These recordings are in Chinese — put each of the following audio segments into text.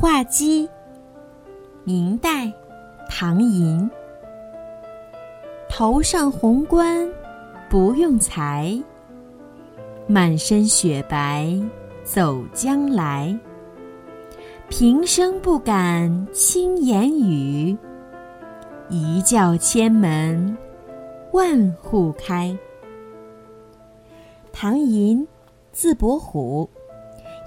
画鸡，明代，唐寅。头上红冠不用裁，满身雪白走将来。平生不敢轻言语，一叫千门万户开。唐寅，字伯虎，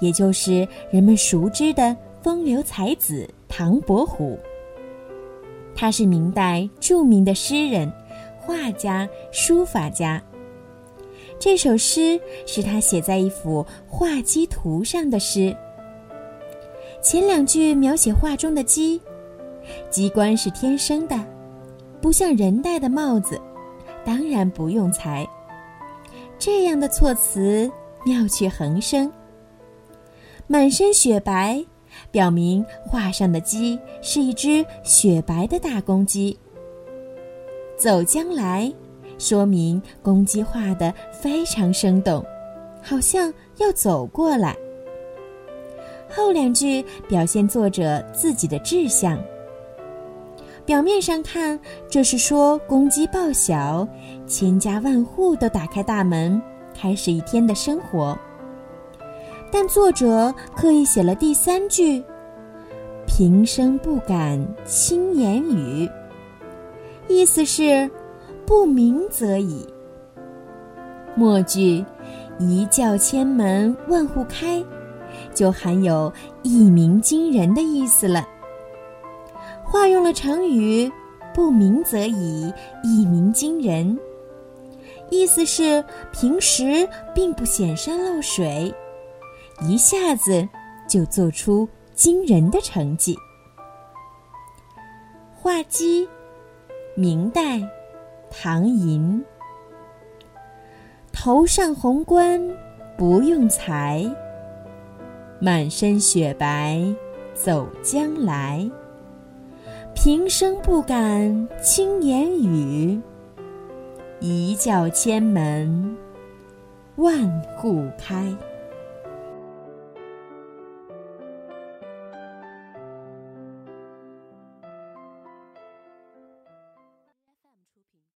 也就是人们熟知的风流才子唐伯虎。他是明代著名的诗人、画家、书法家。这首诗是他写在一幅画鸡图上的诗。前两句描写画中的鸡，鸡冠是天生的，不像人戴的帽子，当然不用裁。这样的措辞妙趣横生。满身雪白，表明画上的鸡是一只雪白的大公鸡。走将来，说明公鸡画的非常生动，好像要走过来。后两句表现作者自己的志向。表面上看，这是说公鸡报晓，千家万户都打开大门，开始一天的生活。但作者刻意写了第三句：“平生不敢轻言语”，意思是不鸣则已。末句“一叫千门万户开”。就含有一鸣惊人的意思了。化用了成语“不鸣则已，一鸣惊人”，意思是平时并不显山露水，一下子就做出惊人的成绩。画鸡，明代，唐寅。头上红冠不用裁。满身雪白走将来，平生不敢轻言语，一叫千门万户开。